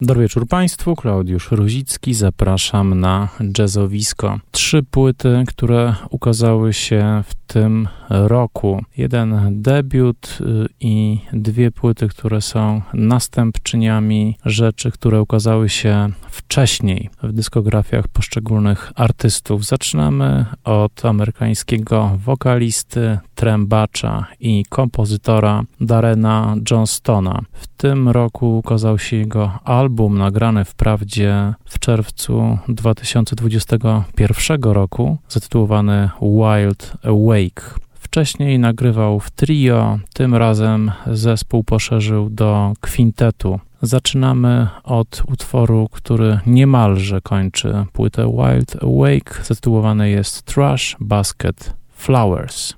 Dobry wieczór Państwu, Klaudiusz Ruzicki, zapraszam na jazzowisko. Trzy płyty, które ukazały się w tym roku. Jeden debiut y, i dwie płyty, które są następczyniami rzeczy, które ukazały się wcześniej w dyskografiach poszczególnych artystów. Zaczynamy od amerykańskiego wokalisty, trębacza i kompozytora Darena Johnstona. W tym roku ukazał się jego album nagrany wprawdzie w czerwcu 2021 roku, zatytułowany Wild Awake. Wcześniej nagrywał w trio, tym razem zespół poszerzył do kwintetu. Zaczynamy od utworu, który niemalże kończy płytę Wild Awake. Zatytułowany jest Trash Basket Flowers.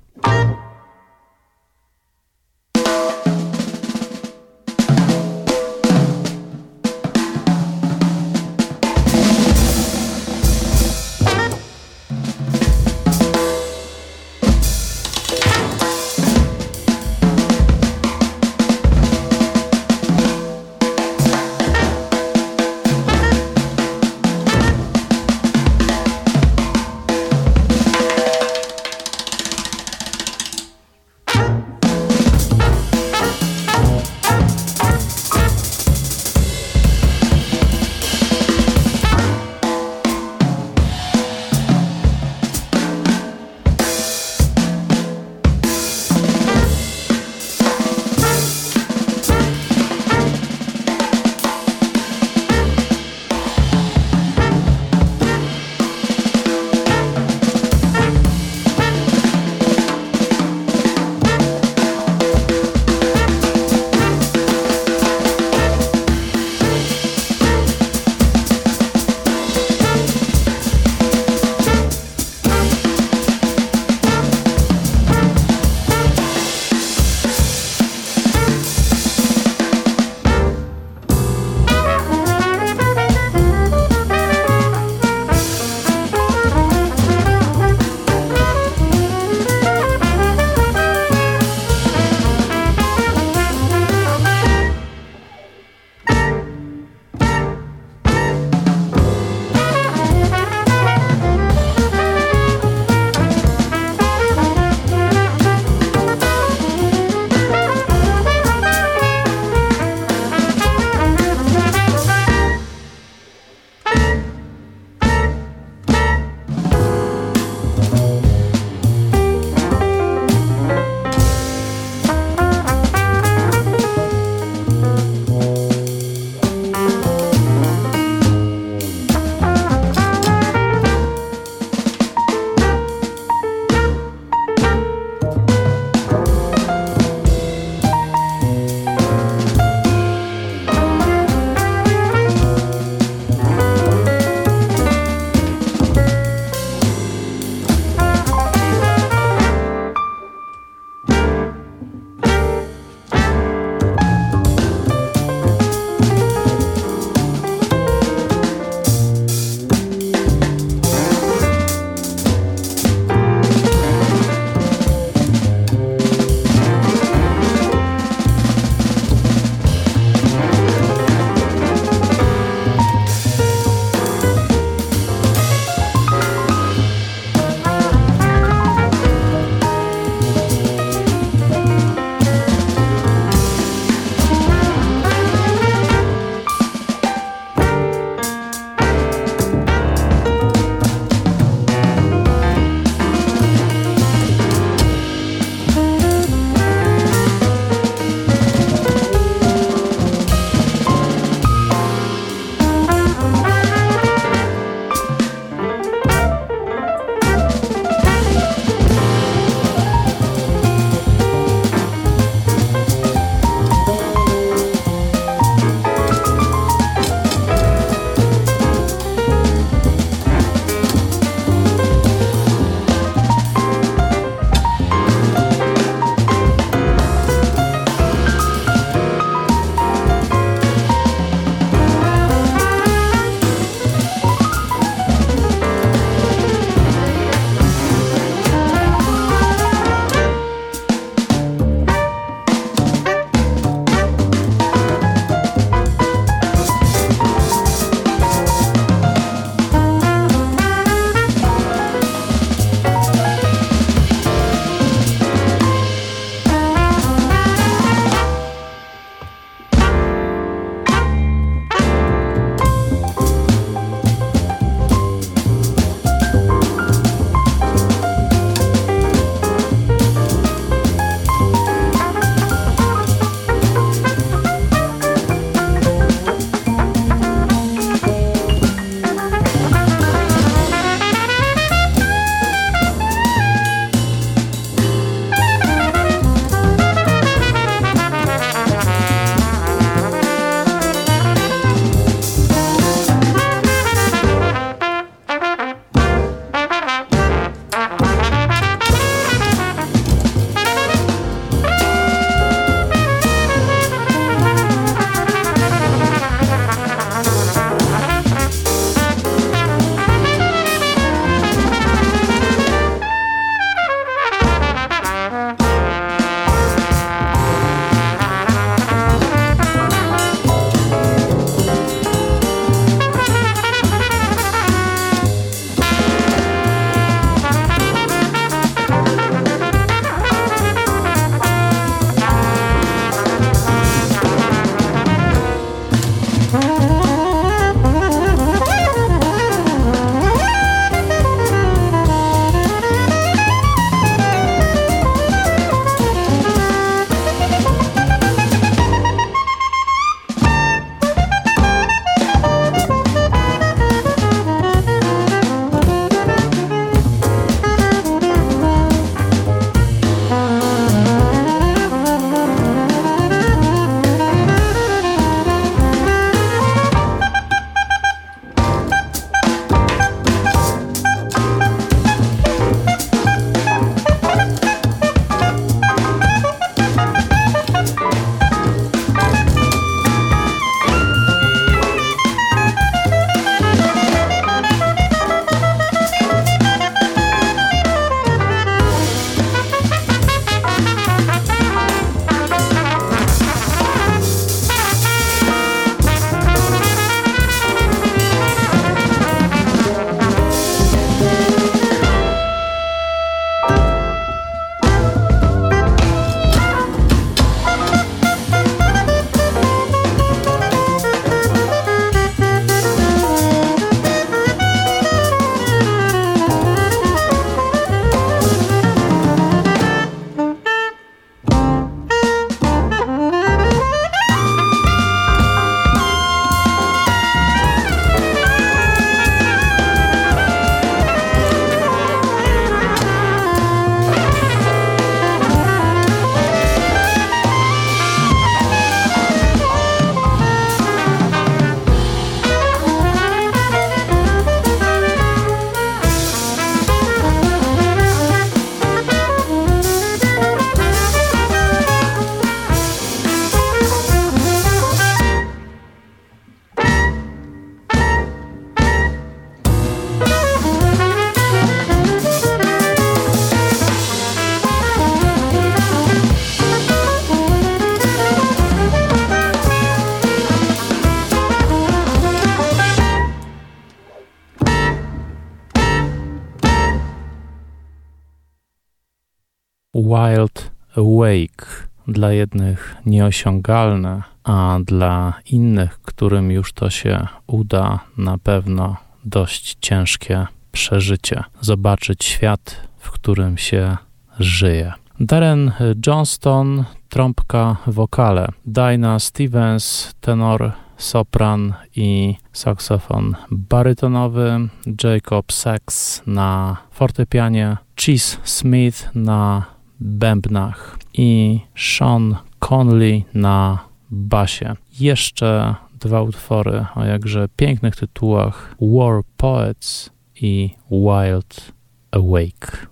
Dla jednych nieosiągalne, a dla innych, którym już to się uda, na pewno dość ciężkie przeżycie. Zobaczyć świat, w którym się żyje. Darren Johnston, trąbka, wokale. Dinah Stevens, tenor, sopran i saksofon barytonowy. Jacob Sachs na fortepianie. Cheese Smith na bębnach i Sean Conley na basie. Jeszcze dwa utwory o jakże pięknych tytułach War Poets i Wild Awake.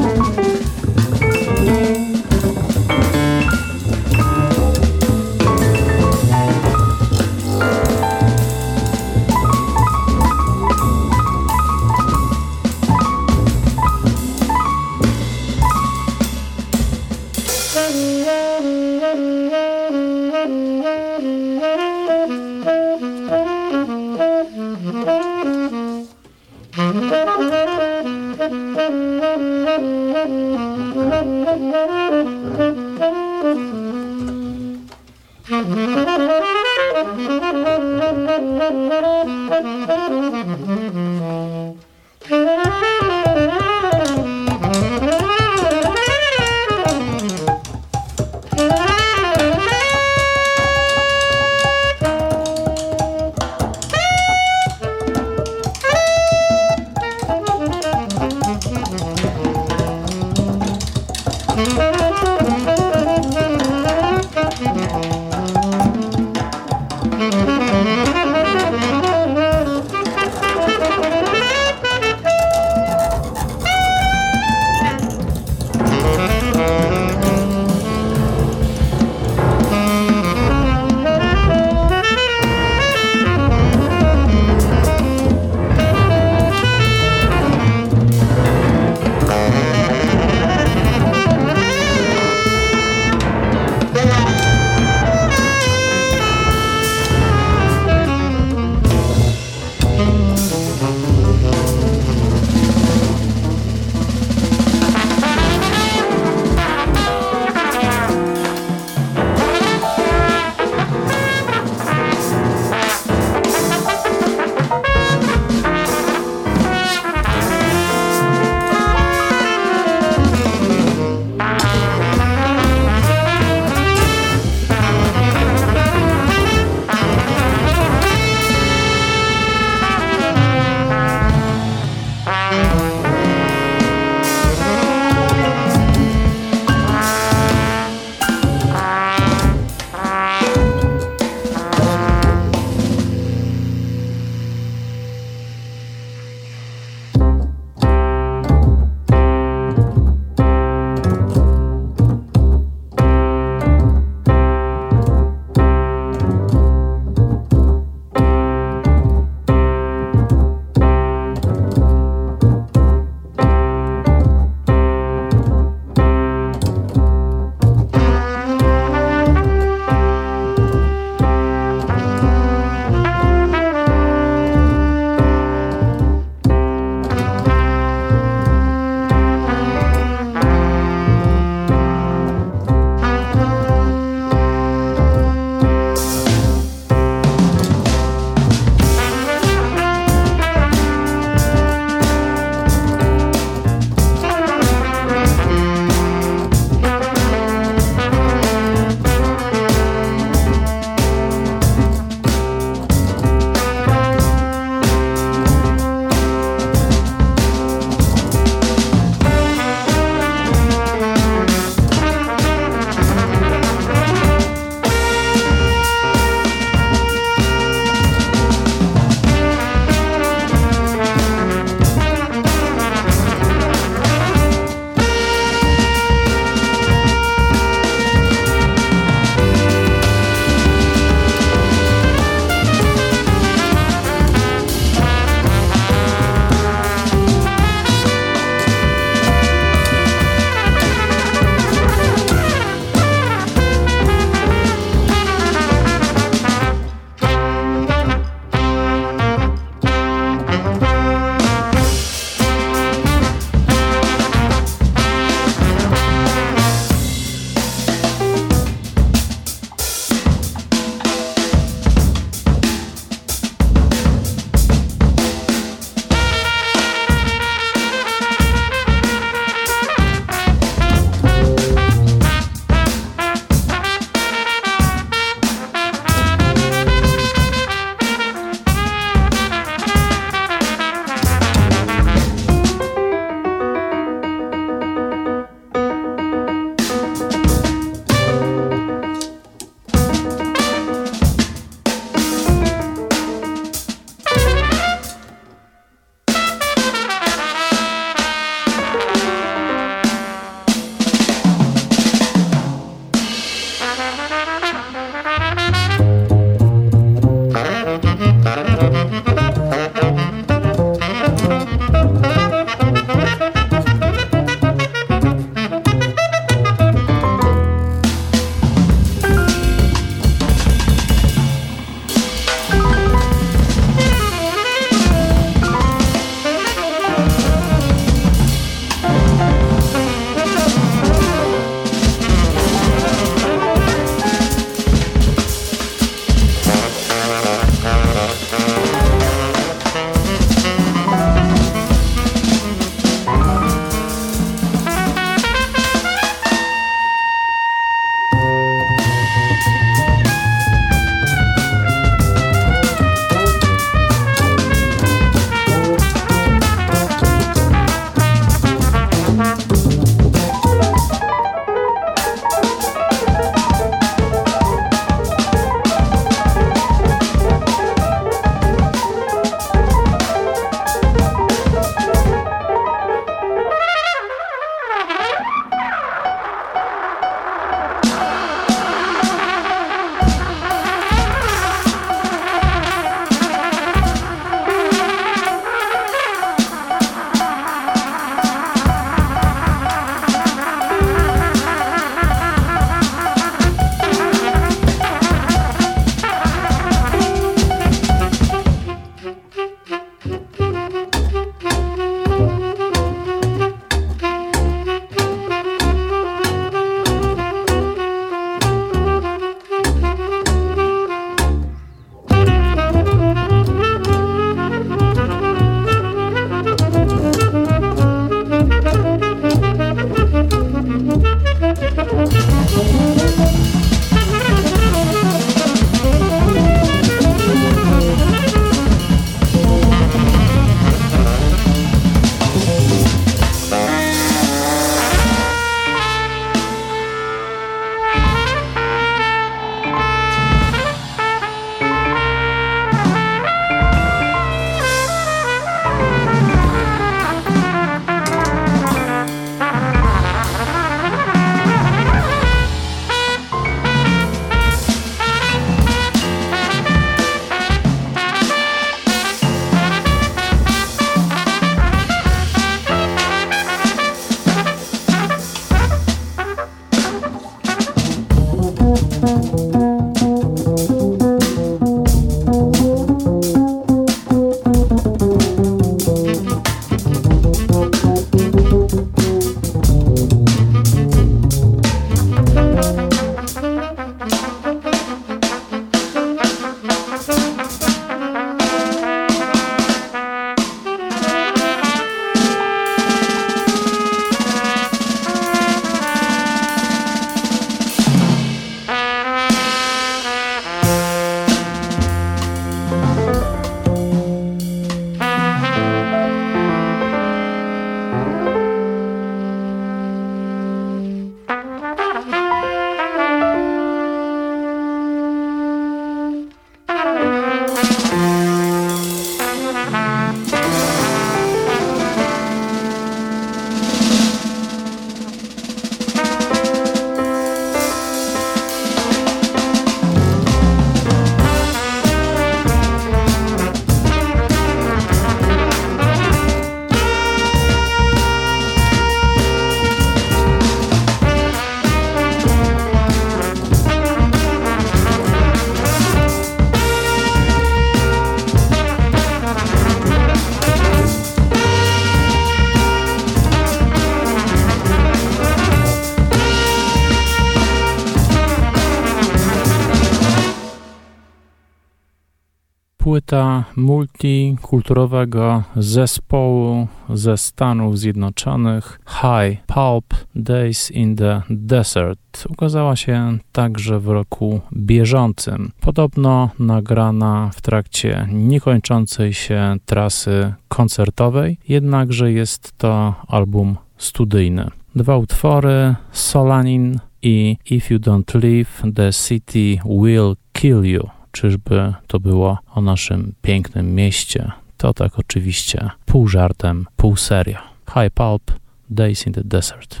Multikulturowego zespołu ze Stanów Zjednoczonych High Pulp Days in the Desert. Ukazała się także w roku bieżącym. Podobno nagrana w trakcie niekończącej się trasy koncertowej, jednakże jest to album studyjny. Dwa utwory Solanin i If You Don't Leave, The City Will Kill You. Czyżby to było o naszym pięknym mieście? To tak oczywiście pół żartem, pół seria. High Pulp, Days in the Desert.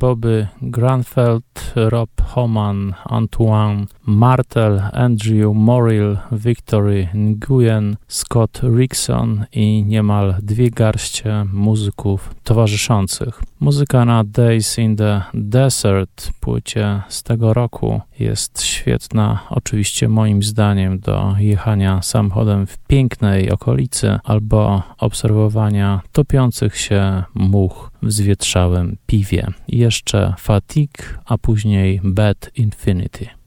Bobby Granfeld, Rob Homan, Antoine Martel, Andrew Morrill, Victory Nguyen, Scott Rickson i niemal dwie garście muzyków towarzyszących. Muzyka na Days in the Desert, płycie z tego roku, jest świetna, oczywiście moim zdaniem, do jechania samochodem w pięknej okolicy albo obserwowania topiących się much w zwietrzałym piwie. Jeszcze Fatigue, a później Bad Infinity.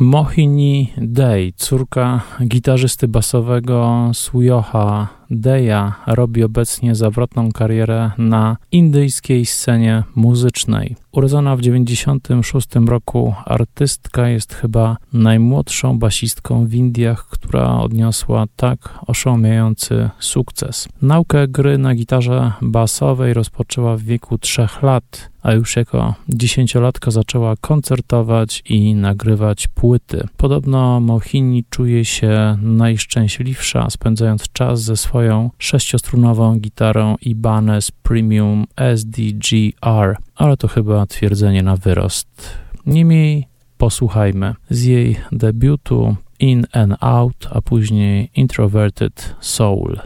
Mohini Day, córka gitarzysty basowego Suyoha Deja robi obecnie zawrotną karierę na indyjskiej scenie muzycznej. Urodzona w 1996 roku, artystka jest chyba najmłodszą basistką w Indiach, która odniosła tak oszałamiający sukces. Naukę gry na gitarze basowej rozpoczęła w wieku trzech lat, a już jako dziesięciolatka zaczęła koncertować i nagrywać płyty. Podobno Mohini czuje się najszczęśliwsza, spędzając czas ze swoją sześciostronową gitarą Ibanez Premium SDGR, ale to chyba twierdzenie na wyrost. Niemniej posłuchajmy z jej debiutu In and Out, a później Introverted Soul.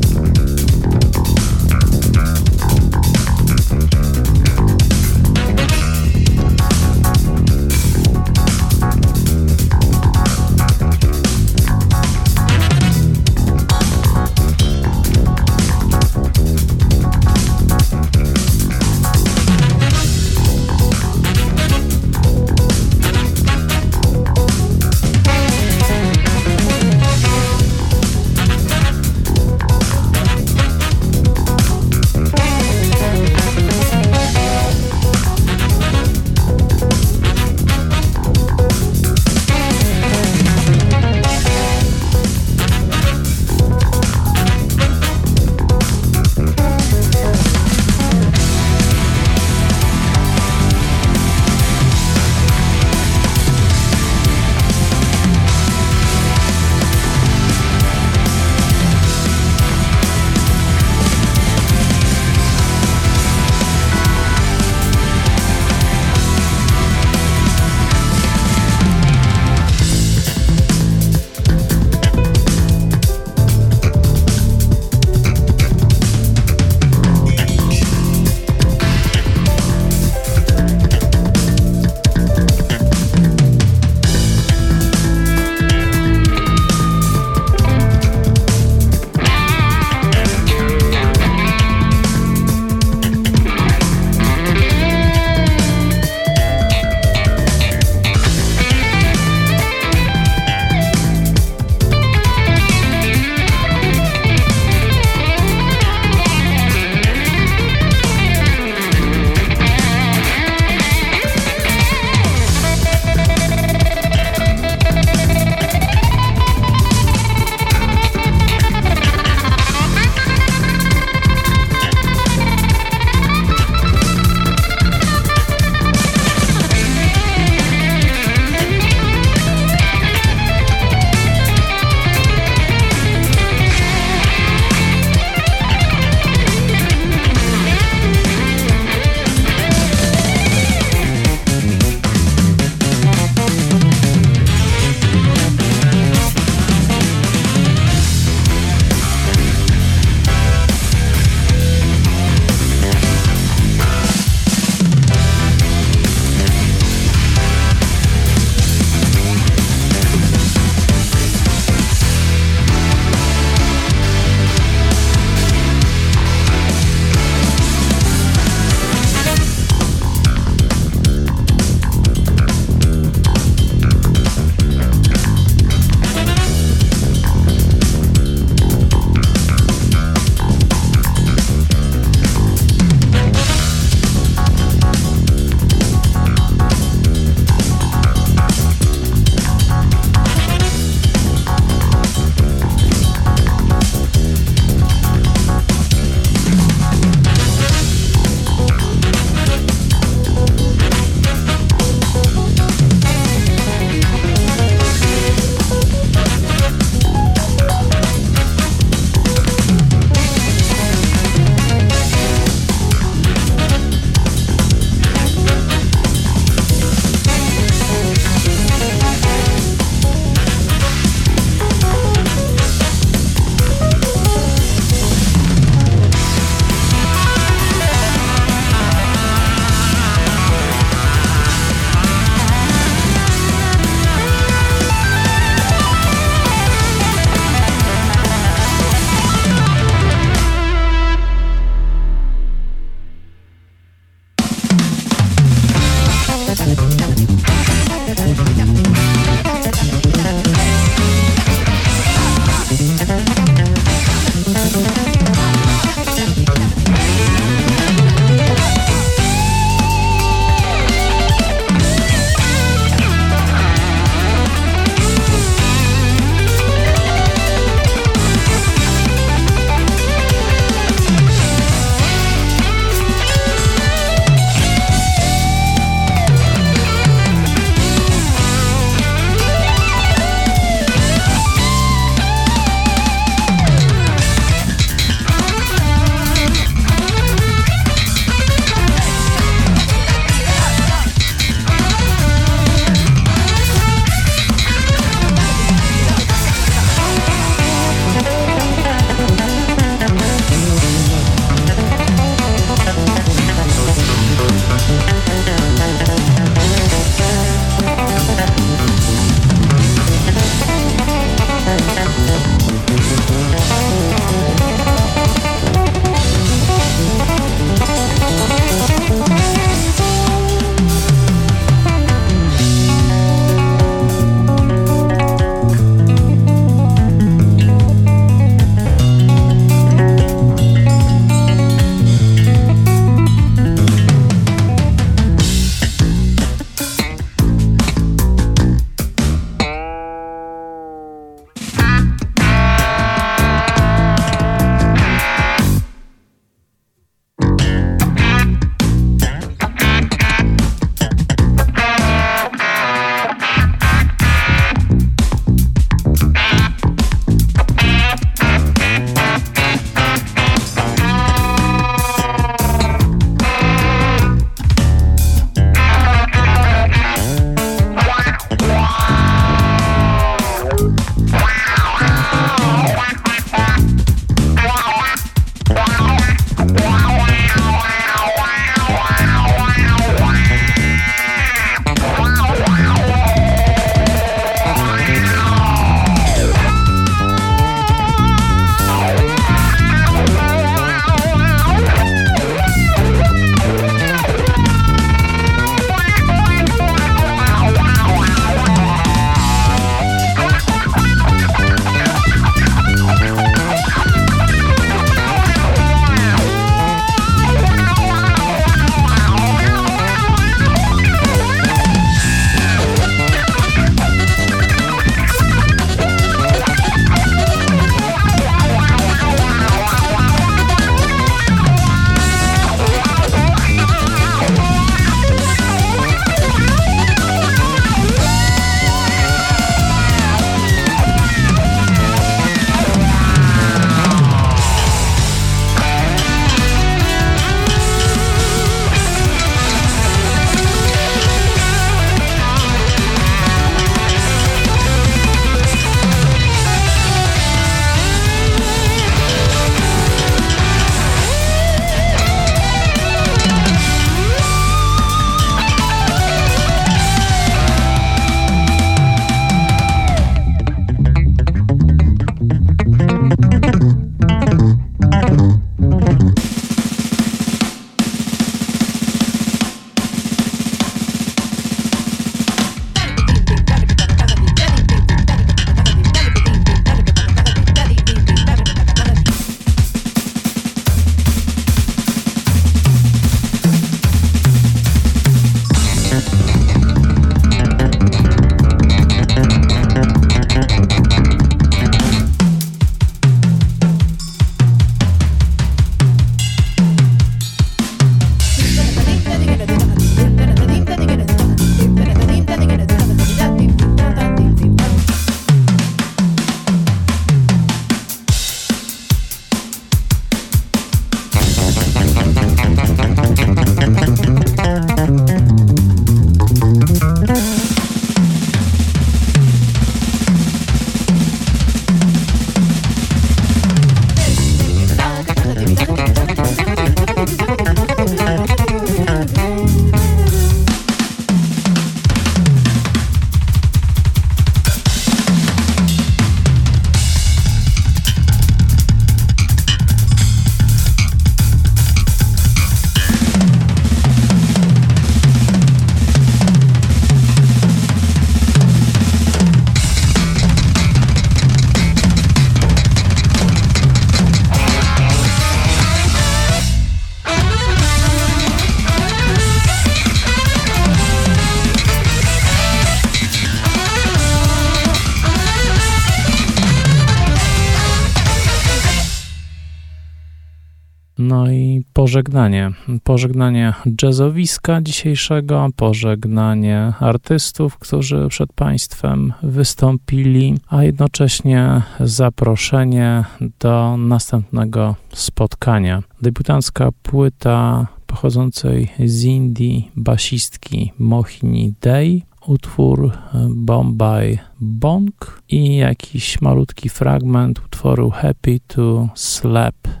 Pożegnanie. Pożegnanie jazzowiska dzisiejszego, pożegnanie artystów, którzy przed Państwem wystąpili, a jednocześnie zaproszenie do następnego spotkania. Debiutancka płyta pochodzącej z Indii basistki Mohini Day, utwór Bombay Bong i jakiś malutki fragment utworu Happy to Slap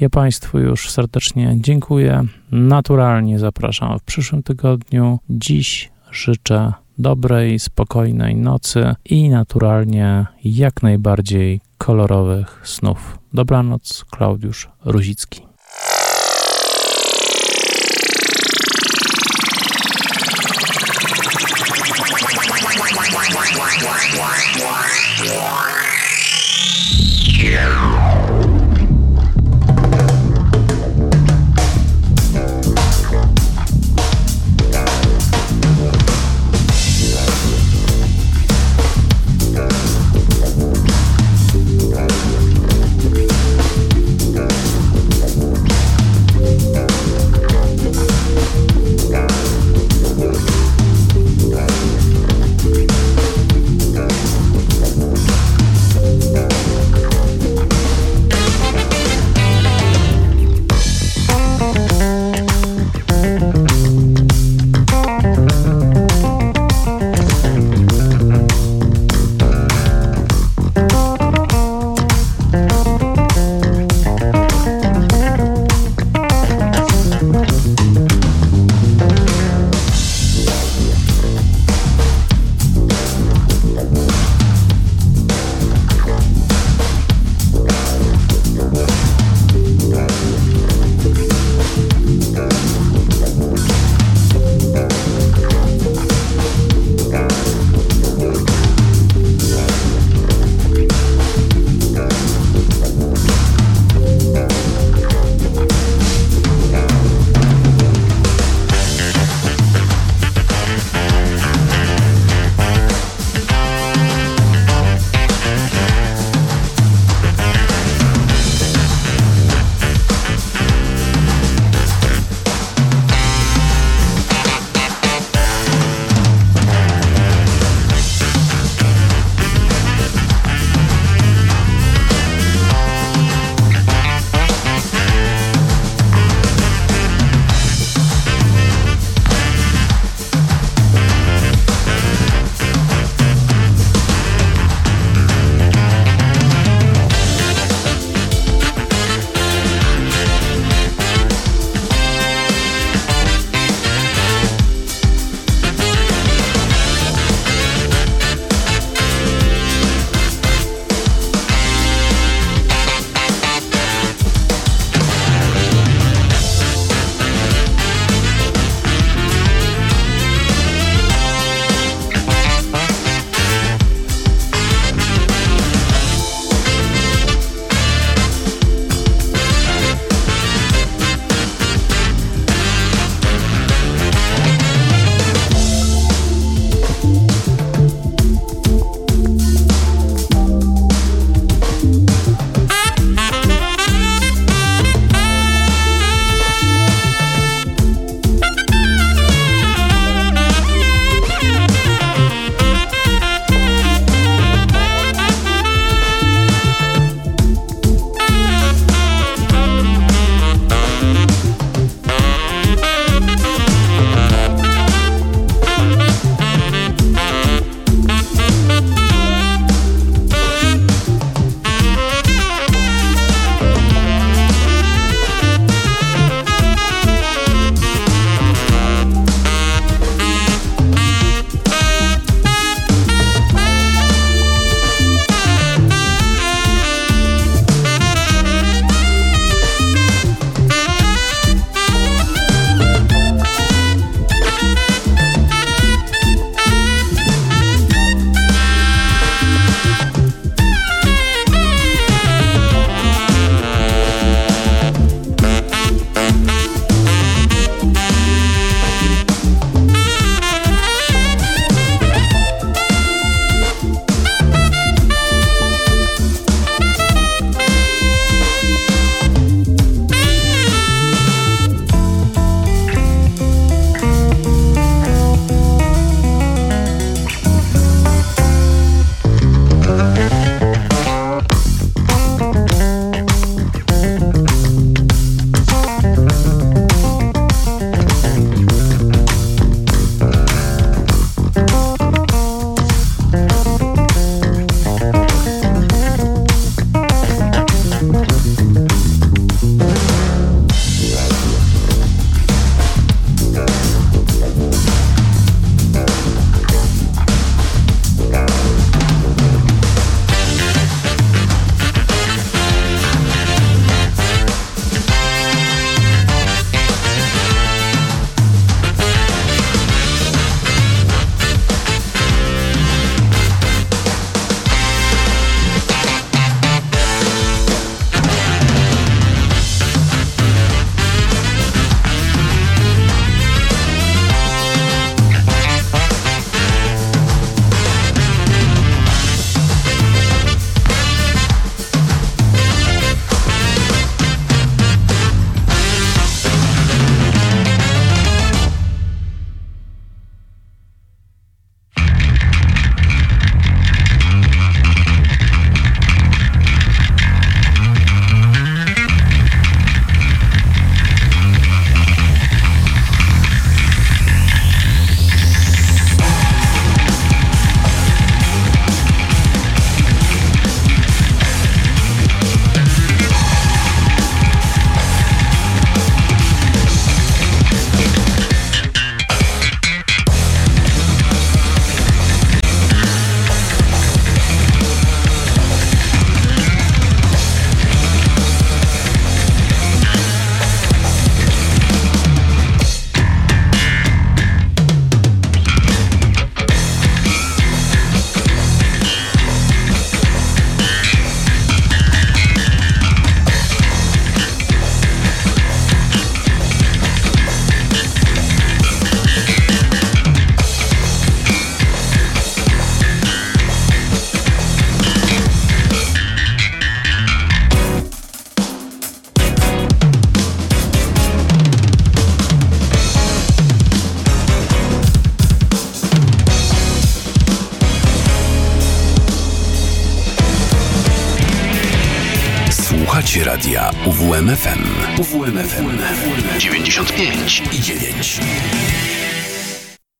Ja Państwu już serdecznie dziękuję. Naturalnie zapraszam w przyszłym tygodniu. Dziś życzę dobrej, spokojnej nocy i naturalnie jak najbardziej kolorowych snów. Dobranoc, Klaudiusz Ruzicki.